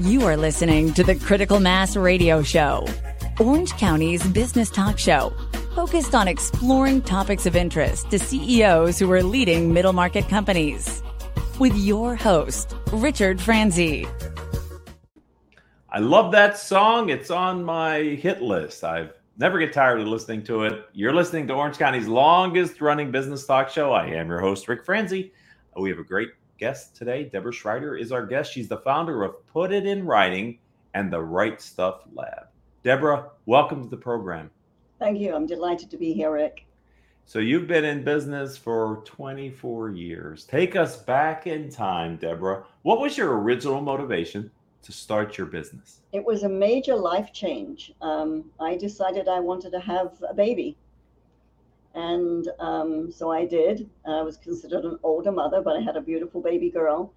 You are listening to the Critical Mass Radio Show, Orange County's business talk show, focused on exploring topics of interest to CEOs who are leading middle market companies. With your host, Richard Franzi. I love that song. It's on my hit list. I never get tired of listening to it. You're listening to Orange County's longest running business talk show. I am your host, Rick Franzi. We have a great guest today. Deborah Shrider is our guest. She's the founder of Put It in Writing and the Right Stuff Lab. Deborah, welcome to the program. Thank you. I'm delighted to be here, Rick. So, you've been in business for 24 years. Take us back in time, Deborah. What was your original motivation to start your business? It was a major life change. Um, I decided I wanted to have a baby. And um, so I did. I was considered an older mother, but I had a beautiful baby girl.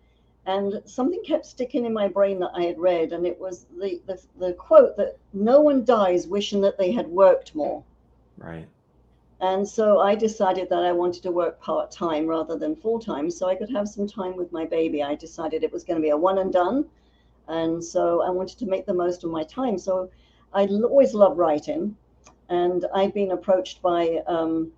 And something kept sticking in my brain that I had read, and it was the, the, the quote that no one dies wishing that they had worked more. Right. And so I decided that I wanted to work part time rather than full time so I could have some time with my baby. I decided it was going to be a one and done. And so I wanted to make the most of my time. So I always loved writing and I'd been approached by um,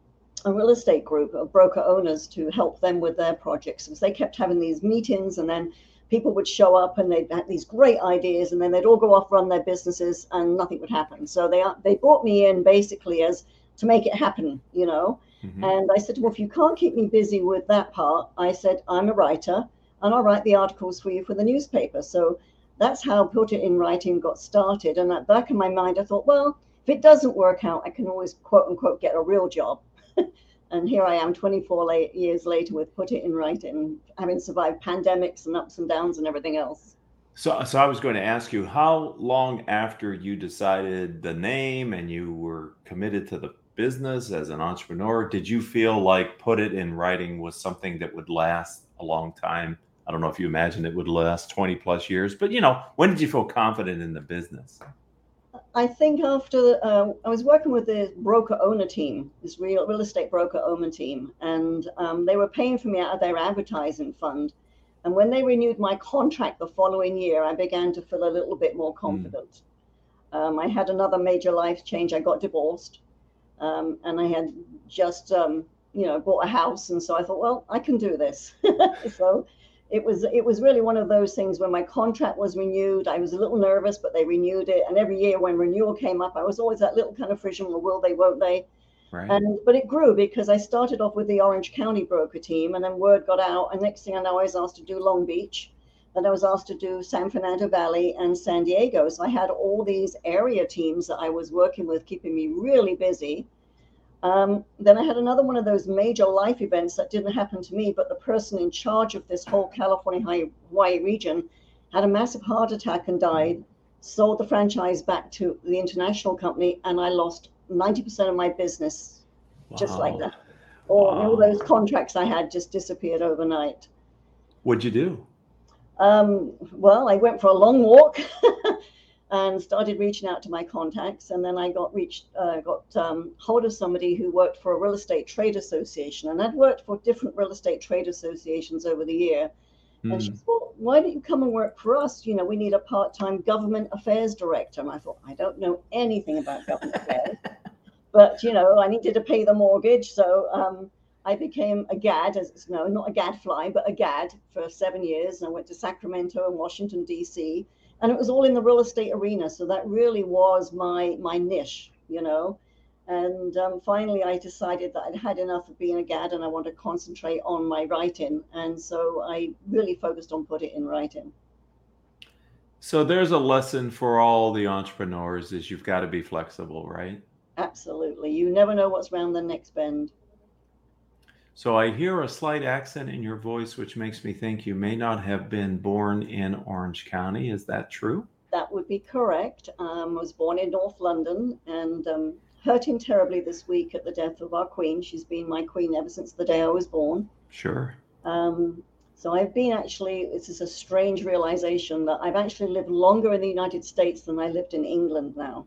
a real estate group of broker owners to help them with their projects. Because they kept having these meetings and then people would show up and they'd had these great ideas and then they'd all go off run their businesses and nothing would happen. So they they brought me in basically as to make it happen you know? Mm-hmm. and i said well if you can't keep me busy with that part i said i'm a writer and i'll write the articles for you for the newspaper. So that's how put it in writing got started. And at back in my mind i thought well if it doesn't work out, I can always quote unquote get a real job. and here I am 24 late, years later with Put It in Writing, having survived pandemics and ups and downs and everything else. So, so I was going to ask you, how long after you decided the name and you were committed to the business as an entrepreneur, did you feel like Put It in Writing was something that would last a long time? I don't know if you imagined it would last 20 plus years, but you know, when did you feel confident in the business? I think after uh, I was working with the broker owner team, this real real estate broker owner team, and um, they were paying for me out of their advertising fund. And when they renewed my contract the following year, I began to feel a little bit more hmm. confident. Mm. Um, I had another major life change. I got divorced, um, and I had just um, you know bought a house, and so I thought, well, I can do this. so it was it was really one of those things when my contract was renewed i was a little nervous but they renewed it. And every year when renewal came up i was always that little kind of friction well will they won't they? Right. and but it grew because i started off with the orange county broker team and then word got out. And next thing i know i was asked to do long beach and i was asked to do san fernando valley and san diego. So i had all these area teams that i was working with keeping me really busy um, then I had another one of those major life events that didn't happen to me, but the person in charge of this whole California Hawaii region had a massive heart attack and died, sold the franchise back to the international company, and I lost 90% of my business wow. just like that. All, wow. all those contracts I had just disappeared overnight. What'd you do? Um, well, I went for a long walk. and started reaching out to my contacts. And then I got reached, uh, got um, hold of somebody who worked for a real estate trade association, and I'd worked for different real estate trade associations over the year. Mm. And she hmm. said, "Well, why don't you come and work for us? You know, we need a part-time government affairs director." And I thought, I don't know anything about government affairs, but you know, I needed to pay the mortgage, so. Um, I became a GAD, as no, not a gadfly, but a GAD for seven years. And I went to Sacramento and Washington D.C and it was all in the real estate arena. So that really was my my niche, you know. And um, finally, I decided that I'd had enough of being a GAD and I wanted to concentrate on my writing. And so I really focused on put it in writing. So there's a lesson for all the entrepreneurs is you've got to be flexible, right? Absolutely. You never know what's around the next bend. So I hear a slight accent in your voice, which makes me think you may not have been born in Orange County. Is that true? That would be correct. Um, I was born in North London and um, hurting terribly this week at the death of our queen. She's been my queen ever since the day I was born. Sure. Um, so I've been actually, this is a strange realization that I've actually lived longer in the United States than I lived in England now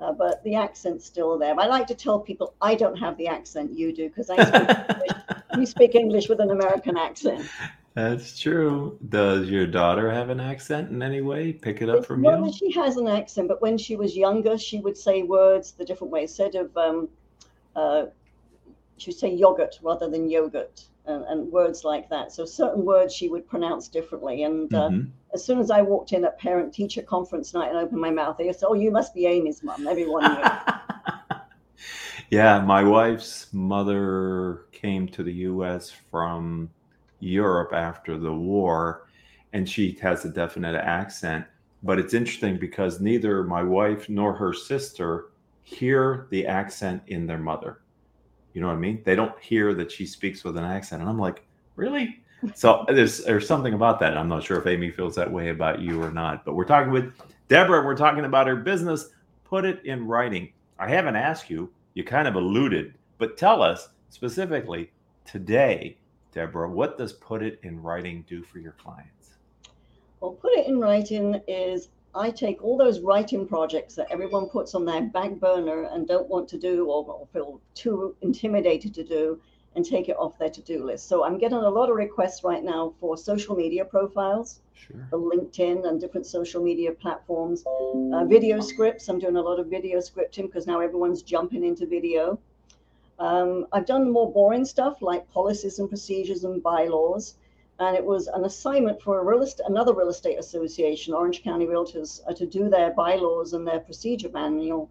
uh, but the accent's still there. I like to tell people I don't have the accent you do because I speak English, you speak English with an American accent. That's true. Does your daughter have an accent in any way? Pick it up It's from you? she has an accent, but when she was younger, she would say words the different way. Instead of, um, uh, she would say yogurt rather than yogurt, and, and words like that. So certain words she would pronounce differently. And uh, Mhm. as soon as I walked in at parent teacher conference night and opened my mouth, they said, "Oh, you must be Amy's mum." Everyone knew. yeah, my wife's mother came to the US from Europe after the war, and she has a definite accent. But it's interesting because neither my wife nor her sister hear the accent in their mother. You know what I mean? They don't hear that she speaks with an accent. And I'm like, really? So there's there's something about that. I'm not sure if Amy feels that way about you or not. But we're talking with Deborah. We're talking about her business. Put it in writing. I haven't asked you. You kind of alluded, but tell us specifically today, Deborah. What does put it in writing do for your clients? Well, put it in writing is I take all those writing projects that everyone puts on their back burner and don't want to do or, or feel too intimidated to do and take it off their to do list. So I'm getting a lot of requests right now for social media profiles, Sure. for LinkedIn and different social media platforms, uh, video scripts. I'm doing a lot of video scripting because now everyone's jumping into video. Um, I've done more boring stuff like policies and procedures and bylaws and it was an assignment for a real estate, another real estate association, Orange County Realtors, uh, to do their bylaws and their procedure manual.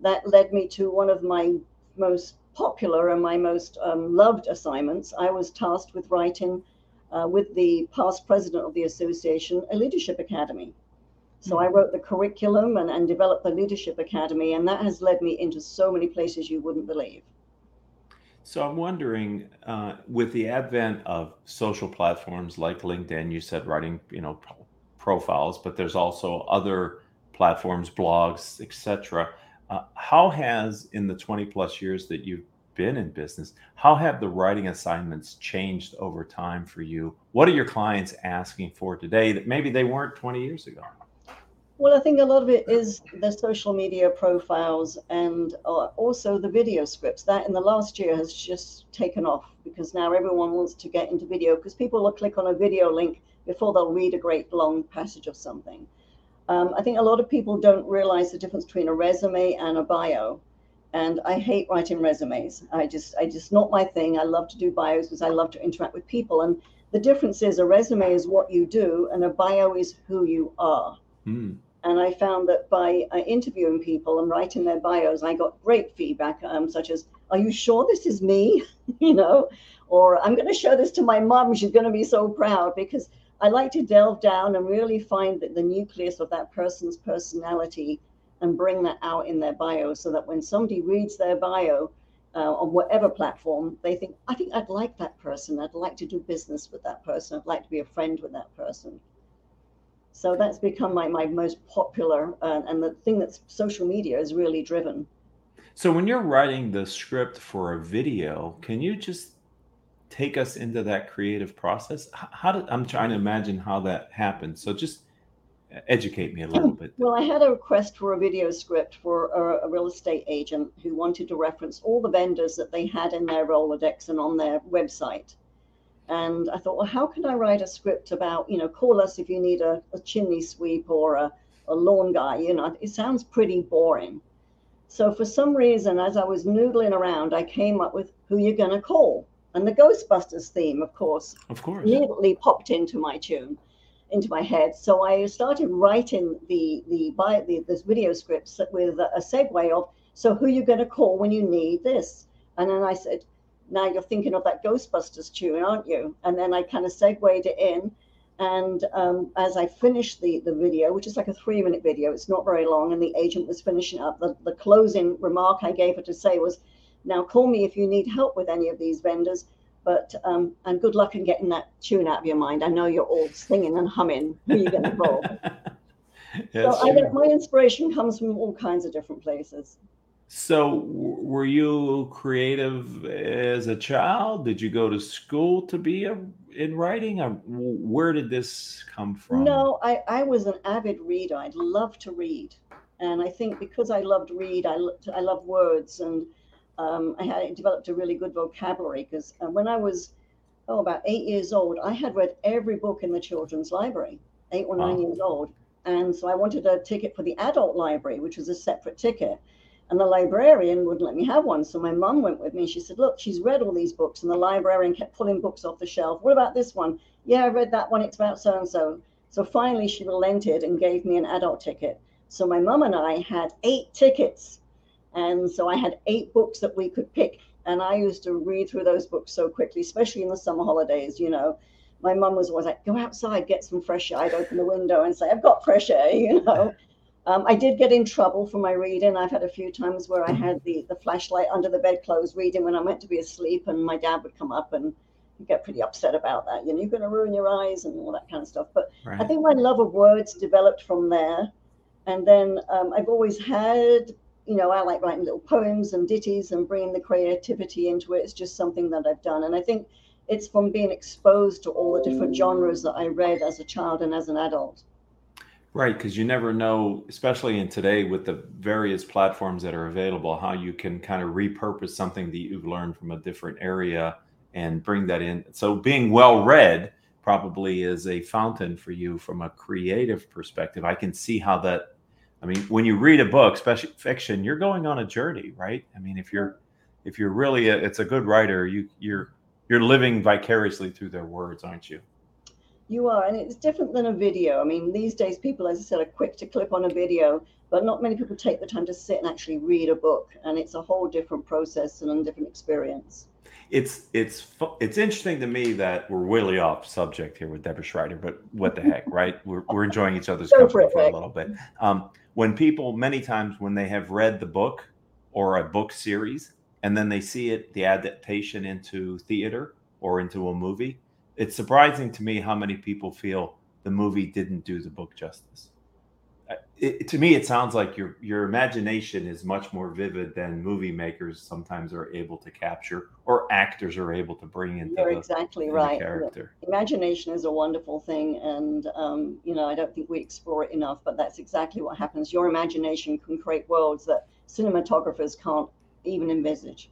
That led me to one of my most popular and my most um, loved assignments. I was tasked with writing uh, with the past president of the association a leadership academy. So I wrote the curriculum and, and developed the leadership academy, and that has led me into so many places you wouldn't believe. So I'm wondering, uh, with the advent of social platforms like LinkedIn, you said writing, you know, pro- profiles, but there's also other platforms, blogs, etc. Uh, how has, in the 20 plus years that you've been in business, how have the writing assignments changed over time for you? What are your clients asking for today that maybe they weren't 20 years ago? Well, I think a lot of it is the social media profiles and uh, also the video scripts. That in the last year has just taken off because now everyone wants to get into video because people will click on a video link before they'll read a great long passage of something. Um, I think a lot of people don't realize the difference between a resume and a bio. And I hate writing resumes. I just, I just not my thing. I love to do bios because I love to interact with people. And the difference is a resume is what you do, and a bio is who you are. Hmm. And I found that by uh, interviewing people and writing their bios, I got great feedback, um, such as, Are you sure this is me? you know, or I'm going to show this to my mom. She's going to be so proud because I like to delve down and really find the, the nucleus of that person's personality and bring that out in their bio so that when somebody reads their bio uh, on whatever platform, they think, I think I'd like that person. I'd like to do business with that person. I'd like to be a friend with that person. So that's become my, my most popular uh, and the thing that social media is really driven. So when you're writing the script for a video, can you just take us into that creative process? How did I'm trying to imagine how that happens. So just educate me a little bit. Well, I had a request for a video script for a, a real estate agent who wanted to reference all the vendors that they had in their Rolodex and on their website. And I thought, well, how can I write a script about, you know, call us if you need a, a chimney sweep or a, a lawn guy? You know, it sounds pretty boring. So for some reason, as I was noodling around, I came up with who you're going to call. And the Ghostbusters theme, of course, Of course. immediately popped into my tune into my head so i started writing the the by the this video scripts with a, a segue of so who you're going to call when you need this and then i said now you're thinking of that ghostbusters tune aren't you and then i kind of segued it in and um, as i finished the the video which is like a three minute video it's not very long and the agent was finishing up the, the closing remark i gave her to say was now call me if you need help with any of these vendors but um, and good luck in getting that tune out of your mind. I know you're all singing and humming. Who are you going to call? Yes, so I get, my inspiration comes from all kinds of different places. So w- were you creative as a child? Did you go to school to be a, in writing? Or where did this come from? No, I, I was an avid reader. I'd love to read, and I think because I loved read, I lo- I love words, and um, I had developed a really good vocabulary. Because uh, when I was oh, about eight years old, I had read every book in the children's library, eight or nine wow. years old. And so I wanted a ticket for the adult library, which was a separate ticket. And the librarian wouldn't let me have one. So my mum went with me. She said, Look, she's read all these books. And the librarian kept pulling books off the shelf. What about this one? Yeah, I read that one. It's about so and so. So finally, she relented and gave me an adult ticket. So my mum and I had eight tickets. And so I had eight books that we could pick. And I used to read through those books so quickly, especially in the summer holidays. You know, my mum was always like, go outside, get some fresh air. I'd open the window and say, I've got fresh air, you know. Um, I did get in trouble for my reading. I've had a few times where I had the, the flashlight under the bedclothes reading when I meant to be asleep, and my dad would come up and get pretty upset about that. You know, you're going to ruin your eyes and all that kind of stuff. But right. I think my love of words developed from there. And then um, I've always had you know, I like writing little poems and ditties and bringing the creativity into it. It's just something that I've done. And I think it's from being exposed to all the different genres that I read as a child and as an adult. Right, because you never know, especially in today with the various platforms that are available, how you can kind of repurpose something that you've learned from a different area and bring that in. So being well read probably is a fountain for you from a creative perspective. I can see how that I mean, when you read a book, especially fiction, you're going on a journey, right? I mean, if you're if you're really a, it's a good writer, you you're you're living vicariously through their words, aren't you? You are, and it's different than a video. I mean, these days people, as I said, are quick to clip on a video, but not many people take the time to sit and actually read a book, and it's a whole different process and a different experience it's it's it's interesting to me that we're really off subject here with Deborah Shrider, but what the heck, right? We're, we're enjoying each other's company for a little bit. Um, when people many times when they have read the book or a book series and then they see it the adaptation into theater or into a movie, it's surprising to me how many people feel the movie didn't do the book justice it, to me, it sounds like your your imagination is much more vivid than movie makers sometimes are able to capture, or actors are able to bring into. You're the, exactly right. character. Imagination is a wonderful thing, and um, you know I don't think we explore it enough. But that's exactly what happens. Your imagination can create worlds that cinematographers can't even envisage.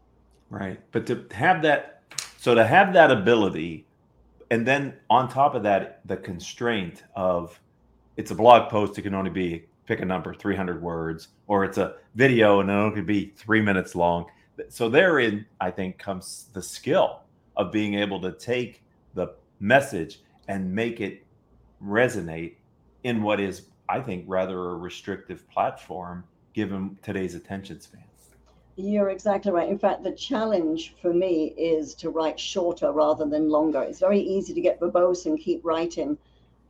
Right, but to have that, so to have that ability, and then on top of that, the constraint of it's a blog post, it can only be pick a number, 300 words, or it's a video and it only could be three minutes long. So therein, I think, comes the skill of being able to take the message and make it resonate in what is, I think, rather a restrictive platform given today's attention span. You're exactly right. In fact, the challenge for me is to write shorter rather than longer. It's very easy to get verbose and keep writing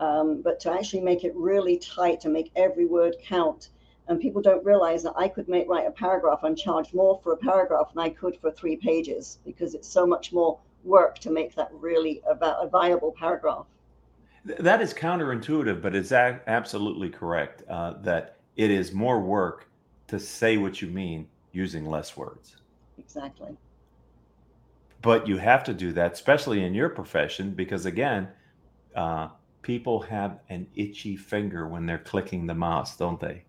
um, but to actually make it really tight to make every word count. And people don't realize that I could make write a paragraph and charge more for a paragraph than I could for three pages because it's so much more work to make that really a viable paragraph. That is counterintuitive, but it's a- absolutely correct uh, that it is more work to say what you mean using less words. Exactly. But you have to do that, especially in your profession, because again, uh, people have an itchy finger when they're clicking the mouse, don't they?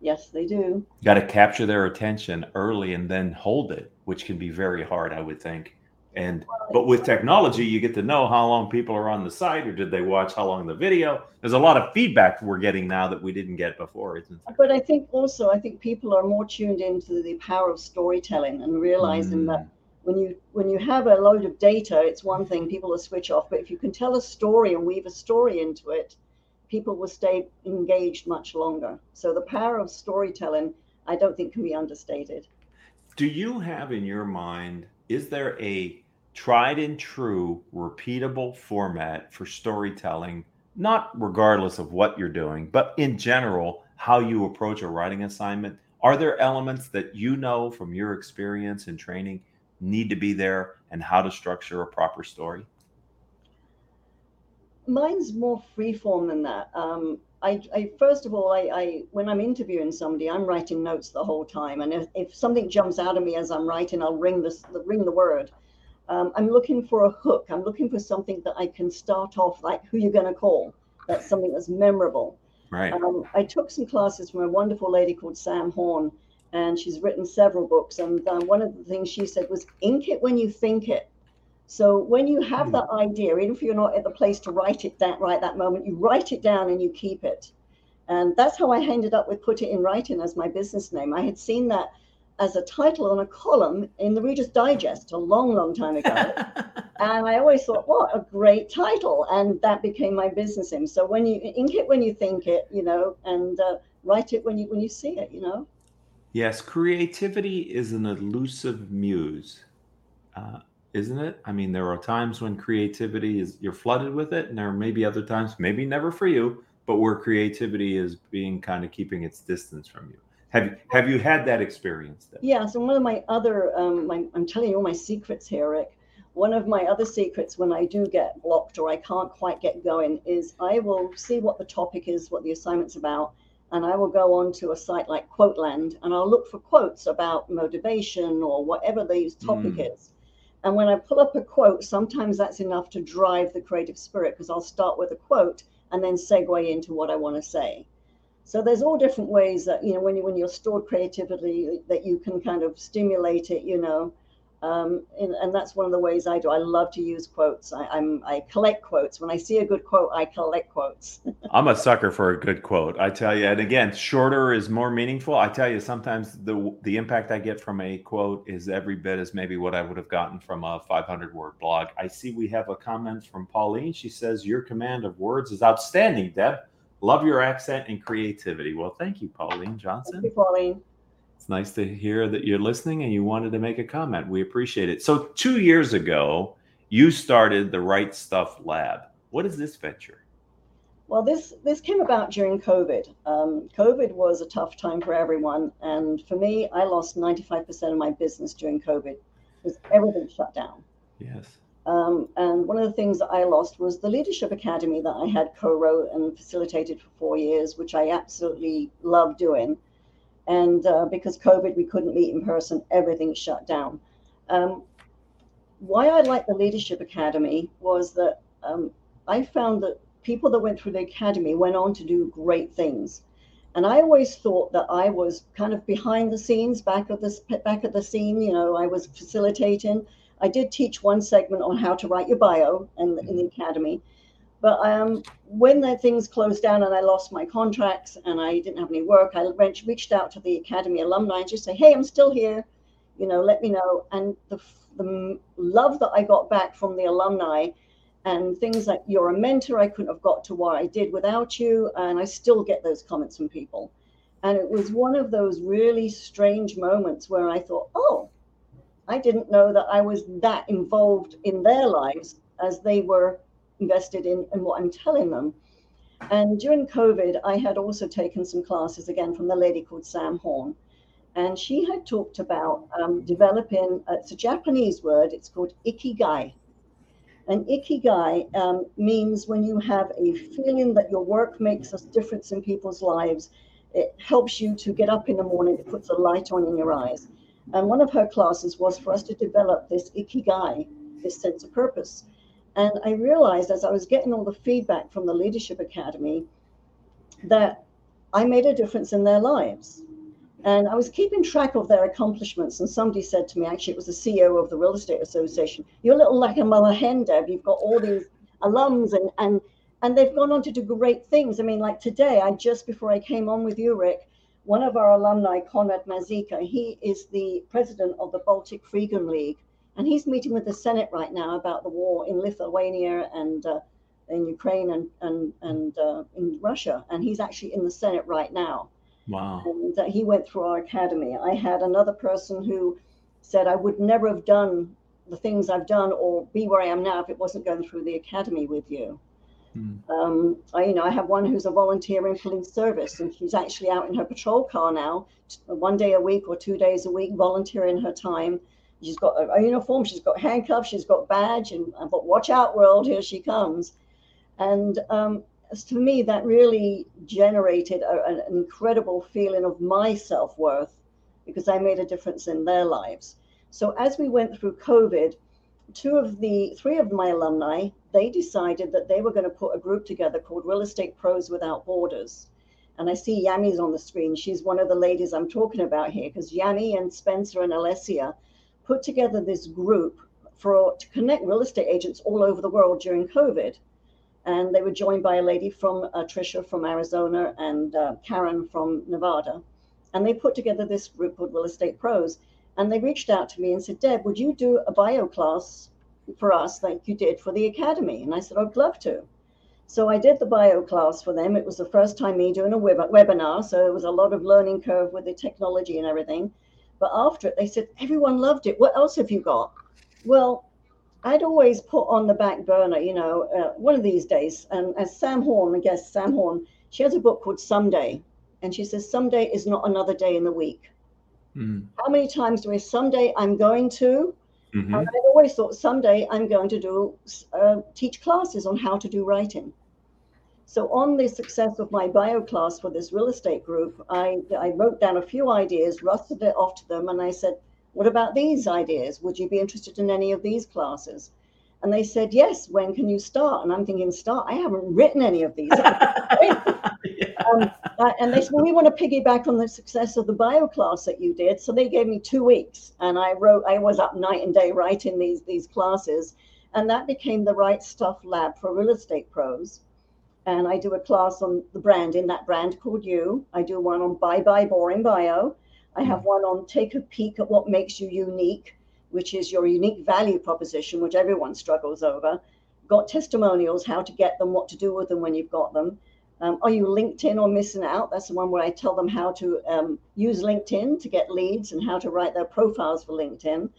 Yes, they do. Got to capture their attention early and then hold it, which can be very hard, I would think. And but with technology, you get to know how long people are on the site, or did they watch how long the video? There's a lot of feedback we're getting now that we didn't get before, isn't there? But I think also, I think people are more tuned into the power of storytelling and realizing mm. that when you when you have a load of data, it's one thing people will switch off. But if you can tell a story and weave a story into it, people will stay engaged much longer. So the power of storytelling, I don't think can be understated. Do you have in your mind, is there a tried and true, repeatable format for storytelling, not regardless of what you're doing, but in general, how you approach a writing assignment? Are there elements that you know from your experience and training need to be there and how to structure a proper story? Mine's more freeform than that. Um, I, I, first of all, I, I, when I'm interviewing somebody, I'm writing notes the whole time, and if, if something jumps out of me as I'm writing, I'll ring the ring the word. Um, I'm looking for a hook. I'm looking for something that I can start off like who you're going to call. That's something that's memorable. Right. Um, I took some classes from a wonderful lady called Sam Horn, and she's written several books. And um, one of the things she said was, "Ink it when you think it." So when you have that idea, even if you're not at the place to write it that right that moment, you write it down and you keep it. And that's how I ended up with Put It in Writing as my business name. I had seen that as a title on a column in the Reader's Digest a long, long time ago. and I always thought, what a great title. And that became my business name. So when you ink it when you think it, you know, and uh, write it when you when you see it, you know. Yes, creativity is an elusive muse. Uh, isn't it? I mean, there are times when creativity is you're flooded with it, and there may be other times, maybe never for you, but where creativity is being kind of keeping its distance from you. Have you have you had that experience? Then? Yeah. So one of my other, um, my, I'm telling you all my secrets here, Rick. One of my other secrets when I do get blocked or I can't quite get going is I will see what the topic is, what the assignment's about, and I will go on to a site like Quoteland and I'll look for quotes about motivation or whatever the topic mm. is and when I pull up a quote, sometimes that's enough to drive the creative spirit because I'll start with a quote and then segue into what I want to say. So there's all different ways that you know when you when you're stored creativity that you can kind of stimulate it, you know, um, and, and, that's one of the ways I do. I love to use quotes. I, am I collect quotes. When I see a good quote, I collect quotes. I'm a sucker for a good quote. I tell you, and again, shorter is more meaningful. I tell you, sometimes the the impact I get from a quote is every bit as maybe what I would have gotten from a 500 word blog. I see we have a comment from Pauline. She says your command of words is outstanding, Deb. Love your accent and creativity. Well, thank you, Pauline Johnson. Thank you, Pauline. It's nice to hear that you're listening and you wanted to make a comment. We appreciate it. So, two years ago, you started the Right Stuff Lab. What is this venture? Well, this this came about during COVID. Um, COVID was a tough time for everyone, and for me, I lost 95% of my business during COVID because everything shut down. Yes. Um, and one of the things that I lost was the Leadership Academy that I had co-wrote and facilitated for four years, which I absolutely love doing. And uh, because COVID, we couldn't meet in person, everything shut down. Um, why I like the Leadership Academy was that um, I found that people that went through the academy went on to do great things. And I always thought that I was kind of behind the scenes, back of the back of the scene. You know, I was facilitating. I did teach one segment on how to write your bio in, in the mm-hmm. academy, but um, when the things closed down and I lost my contracts and I didn't have any work, I reached out to the Academy alumni and just say, "Hey, I'm still here. You know, let me know." And the the love that I got back from the alumni and things like you're a mentor, I couldn't have got to what I did without you, and I still get those comments from people. And it was one of those really strange moments where I thought, "Oh, I didn't know that I was that involved in their lives as they were." invested in, in what I'm telling them. And during COVID, I had also taken some classes again from the lady called Sam Horn. And she had talked about um, developing, uh, it's a Japanese word, it's called ikigai. And ikigai um, means when you have a feeling that your work makes a difference in people's lives, it helps you to get up in the morning, it puts a light on in your eyes. And one of her classes was for us to develop this ikigai, this sense of purpose. And I realized as I was getting all the feedback from the Leadership Academy that I made a difference in their lives. And I was keeping track of their accomplishments. And somebody said to me, actually, it was the CEO of the Real Estate Association, You're a little like a mother hen, Deb. You've got all these alums and, and and they've gone on to do great things. I mean, like today, I just before I came on with you, Rick, one of our alumni, Konrad Mazika, he is the president of the Baltic Freedom League. And he's meeting with the Senate right now about the war in Lithuania and uh, in Ukraine and and and uh, in Russia. And he's actually in the Senate right now. Wow. And uh, he went through our academy. I had another person who said I would never have done the things I've done or be where I am now if it wasn't going through the academy with you. Hmm. Um, I, you know, I have one who's a volunteer in police service, and she's actually out in her patrol car now, one day a week or two days a week, volunteering her time She's got a, a uniform, she's got handcuffs, she's got badge, and I thought, watch out, world, here she comes. And um, to me, that really generated a, an incredible feeling of my self worth because I made a difference in their lives. So as we went through COVID, two of the three of my alumni, they decided that they were going to put a group together called Real Estate Pros Without Borders. And I see Yami's on the screen. She's one of the ladies I'm talking about here because Yami and Spencer and Alessia put together this group for to connect real estate agents all over the world during COVID. And they were joined by a lady from uh, Trisha from Arizona and uh, Karen from Nevada. And they put together this group called Real Estate Pros. And they reached out to me and said, Deb, would you do a bio class for us like you did for the academy? And I said, I'd love to. So I did the bio class for them. It was the first time me doing a web- webinar. So it was a lot of learning curve with the technology and everything. But after it, they said, everyone loved it. What else have you got? Well, I'd always put on the back burner, you know, uh, one of these days. And as Sam Horn, I guess Sam Horn, she has a book called Someday. And she says, Someday is not another day in the week. Mm. How many times do I someday I'm going to, Mm-hmm. And I've always thought someday I'm going to do uh, teach classes on how to do writing. So on the success of my bio class for this real estate group, I, I wrote down a few ideas, rusted it off to them, and I said, "What about these ideas? Would you be interested in any of these classes?" And they said, "Yes. When can you start?" And I'm thinking, "Start? I haven't written any of these." um, and they said, well, we want to piggyback on the success of the bio class that you did. So they gave me two weeks, and I wrote. I was up night and day writing these these classes, and that became the Right Stuff Lab for real estate pros. And I do a class on the brand in that brand called You. I do one on Bye Bye Boring Bio. I have one on Take a Peek at What Makes You Unique, which is your unique value proposition, which everyone struggles over. Got testimonials, how to get them, what to do with them when you've got them um, are you LinkedIn or missing out? That's the one where I tell them how to um, use LinkedIn to get leads and how to write their profiles for LinkedIn.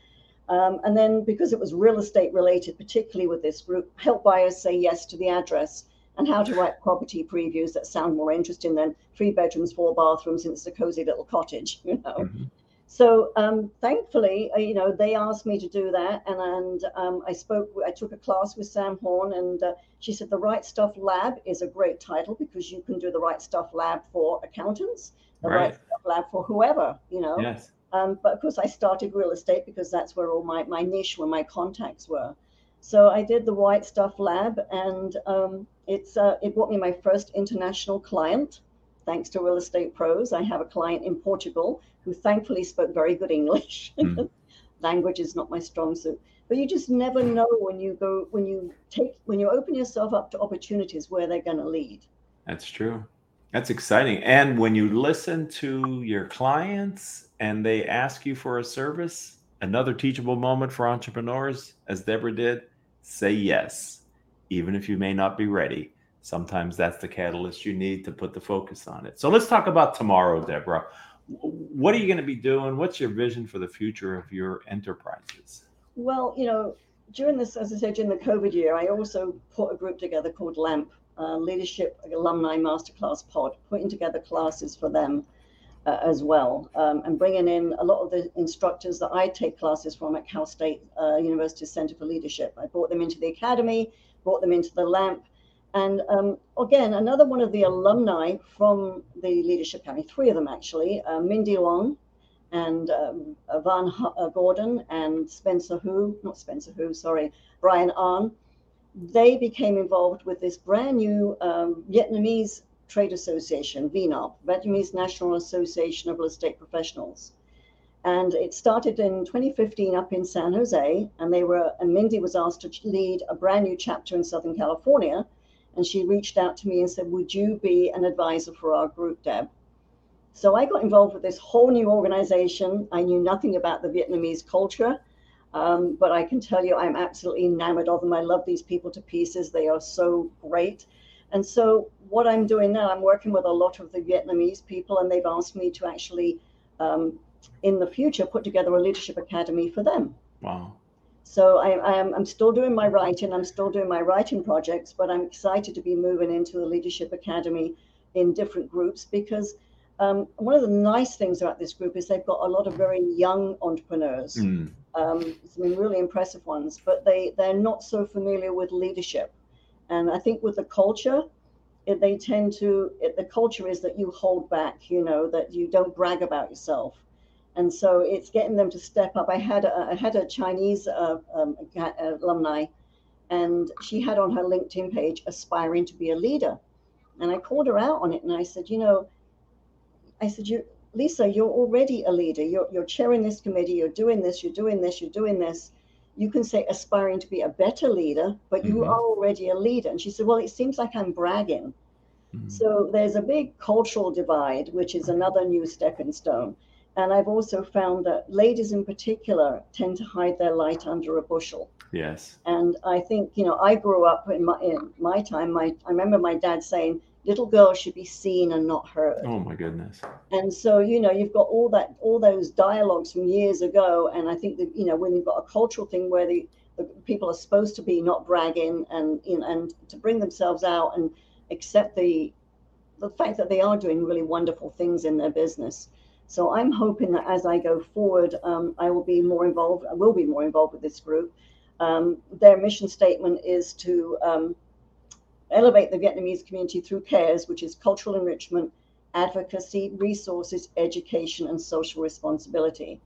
Um, and then because it was real estate related, particularly with this group, help buyers say yes to the address and how to write property previews that sound more interesting than three bedrooms, four bathrooms, and it's a cozy little cottage, you know. Mm-hmm. So um, thankfully, uh, you know, they asked me to do that, and and um, I spoke. I took a class with Sam Horn, and uh, she said the Right Stuff Lab is a great title because you can do the Right Stuff Lab for accountants, the Right, right Stuff Lab for whoever, you know. Yes. Um, but of course, I started real estate because that's where all my my niche, where my contacts were. So I did the Right Stuff Lab, and um, it's uh, it brought me my first international client thanks to Real Estate Pros. I have a client in Portugal who thankfully spoke very good English. Mm. Language is not my strong suit. But you just never know when you go when you take when you open yourself up to opportunities where they're going to lead. That's true. That's exciting. And when you listen to your clients and they ask you for a service, another teachable moment for entrepreneurs, as Deborah did, say yes, even if you may not be ready sometimes that's the catalyst you need to put the focus on it. So let's talk about tomorrow, Deborah. What are you going to be doing? What's your vision for the future of your enterprises? Well, you know, during this, as I said, during the COVID year, I also put a group together called LAMP, uh, Leadership Alumni Masterclass Pod, putting together classes for them uh, as well, um, and bringing in a lot of the instructors that I take classes from at Cal State uh, University Center for Leadership. I brought them into the academy, brought them into the LAMP, and um, again, another one of the alumni from the Leadership Academy, three of them actually, uh, Mindy Long and um, Van H- uh, Gordon and Spencer Who, not Spencer Hu, sorry, Brian Ahn, they became involved with this brand new um, Vietnamese trade association, VNAP, Vietnamese National Association of Real Estate Professionals. And it started in 2015 up in San Jose, and they were, and Mindy was asked to lead a brand new chapter in Southern California and she reached out to me and said, Would you be an advisor for our group, Deb? So I got involved with this whole new organization. I knew nothing about the Vietnamese culture, um, but I can tell you I'm absolutely enamored of them. I love these people to pieces. They are so great. And so, what I'm doing now, I'm working with a lot of the Vietnamese people, and they've asked me to actually, um, in the future, put together a leadership academy for them. Wow. So I, am I'm still doing my writing. I'm still doing my writing projects, but I'm excited to be moving into the Leadership Academy in different groups because um, one of the nice things about this group is they've got a lot of very young entrepreneurs, mm. um, some really impressive ones, but they they're not so familiar with leadership, and I think with the culture, it, they tend to it, the culture is that you hold back, you know, that you don't brag about yourself and so it's getting them to step up. I had a, I had a Chinese uh, um, alumni, and she had on her LinkedIn page aspiring to be a leader, and I called her out on it, and I said, you know, I said, you Lisa, you're already a leader. You're you're chairing this committee. You're doing this. You're doing this. You're doing this. you can say aspiring to be a better leader, but you mm-hmm. are already a leader. And she said, Well, it seems like I'm bragging. Mm-hmm. So there's a big cultural divide, which is another new stepping stone. And I've also found that ladies in particular tend to hide their light under a bushel. Yes. And I think, you know, I grew up in my in my time, my I remember my dad saying, little girls should be seen and not heard. Oh my goodness. And so, you know, you've got all that all those dialogues from years ago. And I think that, you know, when you've got a cultural thing where the, the people are supposed to be not bragging and you know, and to bring themselves out and accept the the fact that they are doing really wonderful things in their business. So I'm hoping that as I go forward, um, I will be more involved. I will be more involved with this group. Um, their mission statement is to um, elevate the Vietnamese community through CARES, which is cultural enrichment, advocacy, resources, education, and social responsibility.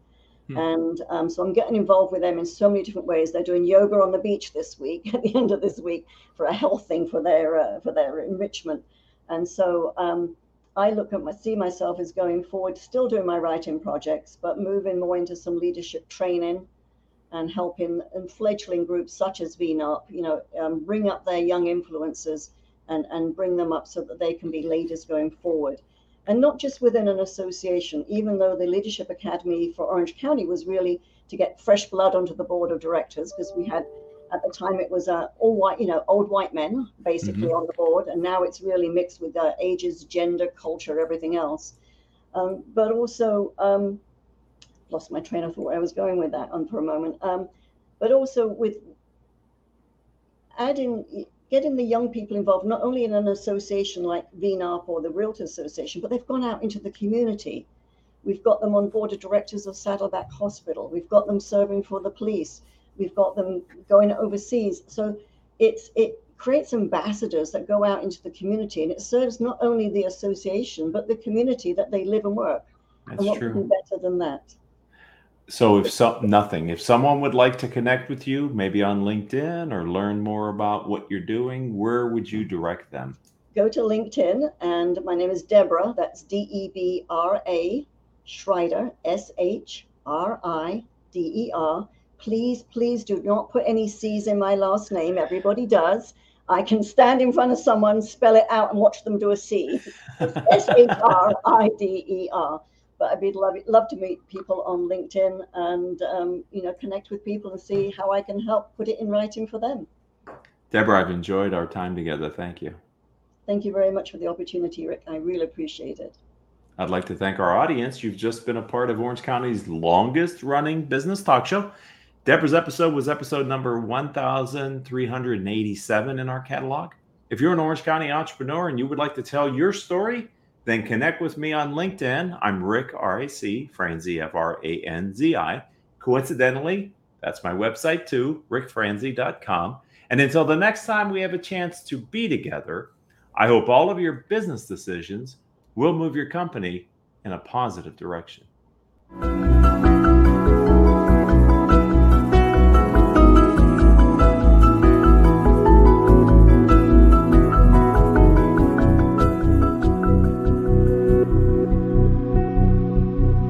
Hmm. And um, so I'm getting involved with them in so many different ways. They're doing yoga on the beach this week, at the end of this week, for a health thing for their uh, for their enrichment. And so um, I look at my see myself as going forward, still doing my writing projects, but moving more into some leadership training and helping and fledgling groups such as VNARP, you know, um, bring up their young influencers and, and bring them up so that they can be leaders going forward. And not just within an association, even though the Leadership Academy for Orange County was really to get fresh blood onto the board of directors, because we had at the time it was uh, all white, you know, old white men basically mm-hmm. on the board, and now it's really mixed with uh, ages, gender, culture, everything else. Um, but also, um, lost my train of thought where I was going with that on for a moment. Um, but also with adding, getting the young people involved, not only in an association like VNARP or the Realtor Association, but they've gone out into the community. We've got them on board of directors of Saddleback Hospital. We've got them serving for the police. We've got them going overseas. So it's it creates ambassadors that go out into the community, and it serves not only the association but the community that they live and work. That's and what true. better than that? So if some nothing, if someone would like to connect with you, maybe on LinkedIn or learn more about what you're doing, where would you direct them? Go to LinkedIn and my name is Debra, That's D E B R A Shrider, S H R I D E R. Please, please do not put any C's in my last name. Everybody does. I can stand in front of someone, spell it out, and watch them do a C. S H R I D E R but I'd be love, love to meet people on LinkedIn and um, you know connect with people and see how I can help put it in writing for them. Deborah, I've enjoyed our time together. Thank you. Thank you very much for the opportunity, Rick. I really appreciate it. I'd like to thank our audience. You've just been a part of Orange County's longest running business talk show. Debra's episode was episode number 1387 in our catalog. If you're an Orange County entrepreneur and you would like to tell your story, then connect with me on LinkedIn. I'm Rick R-A-C, Franzi, F-R-A-N-Z-I. Coincidentally, that's my website too, rickfranzi.com. And until the next time we have a chance to be together, I hope all of your business decisions will move your company in a positive direction.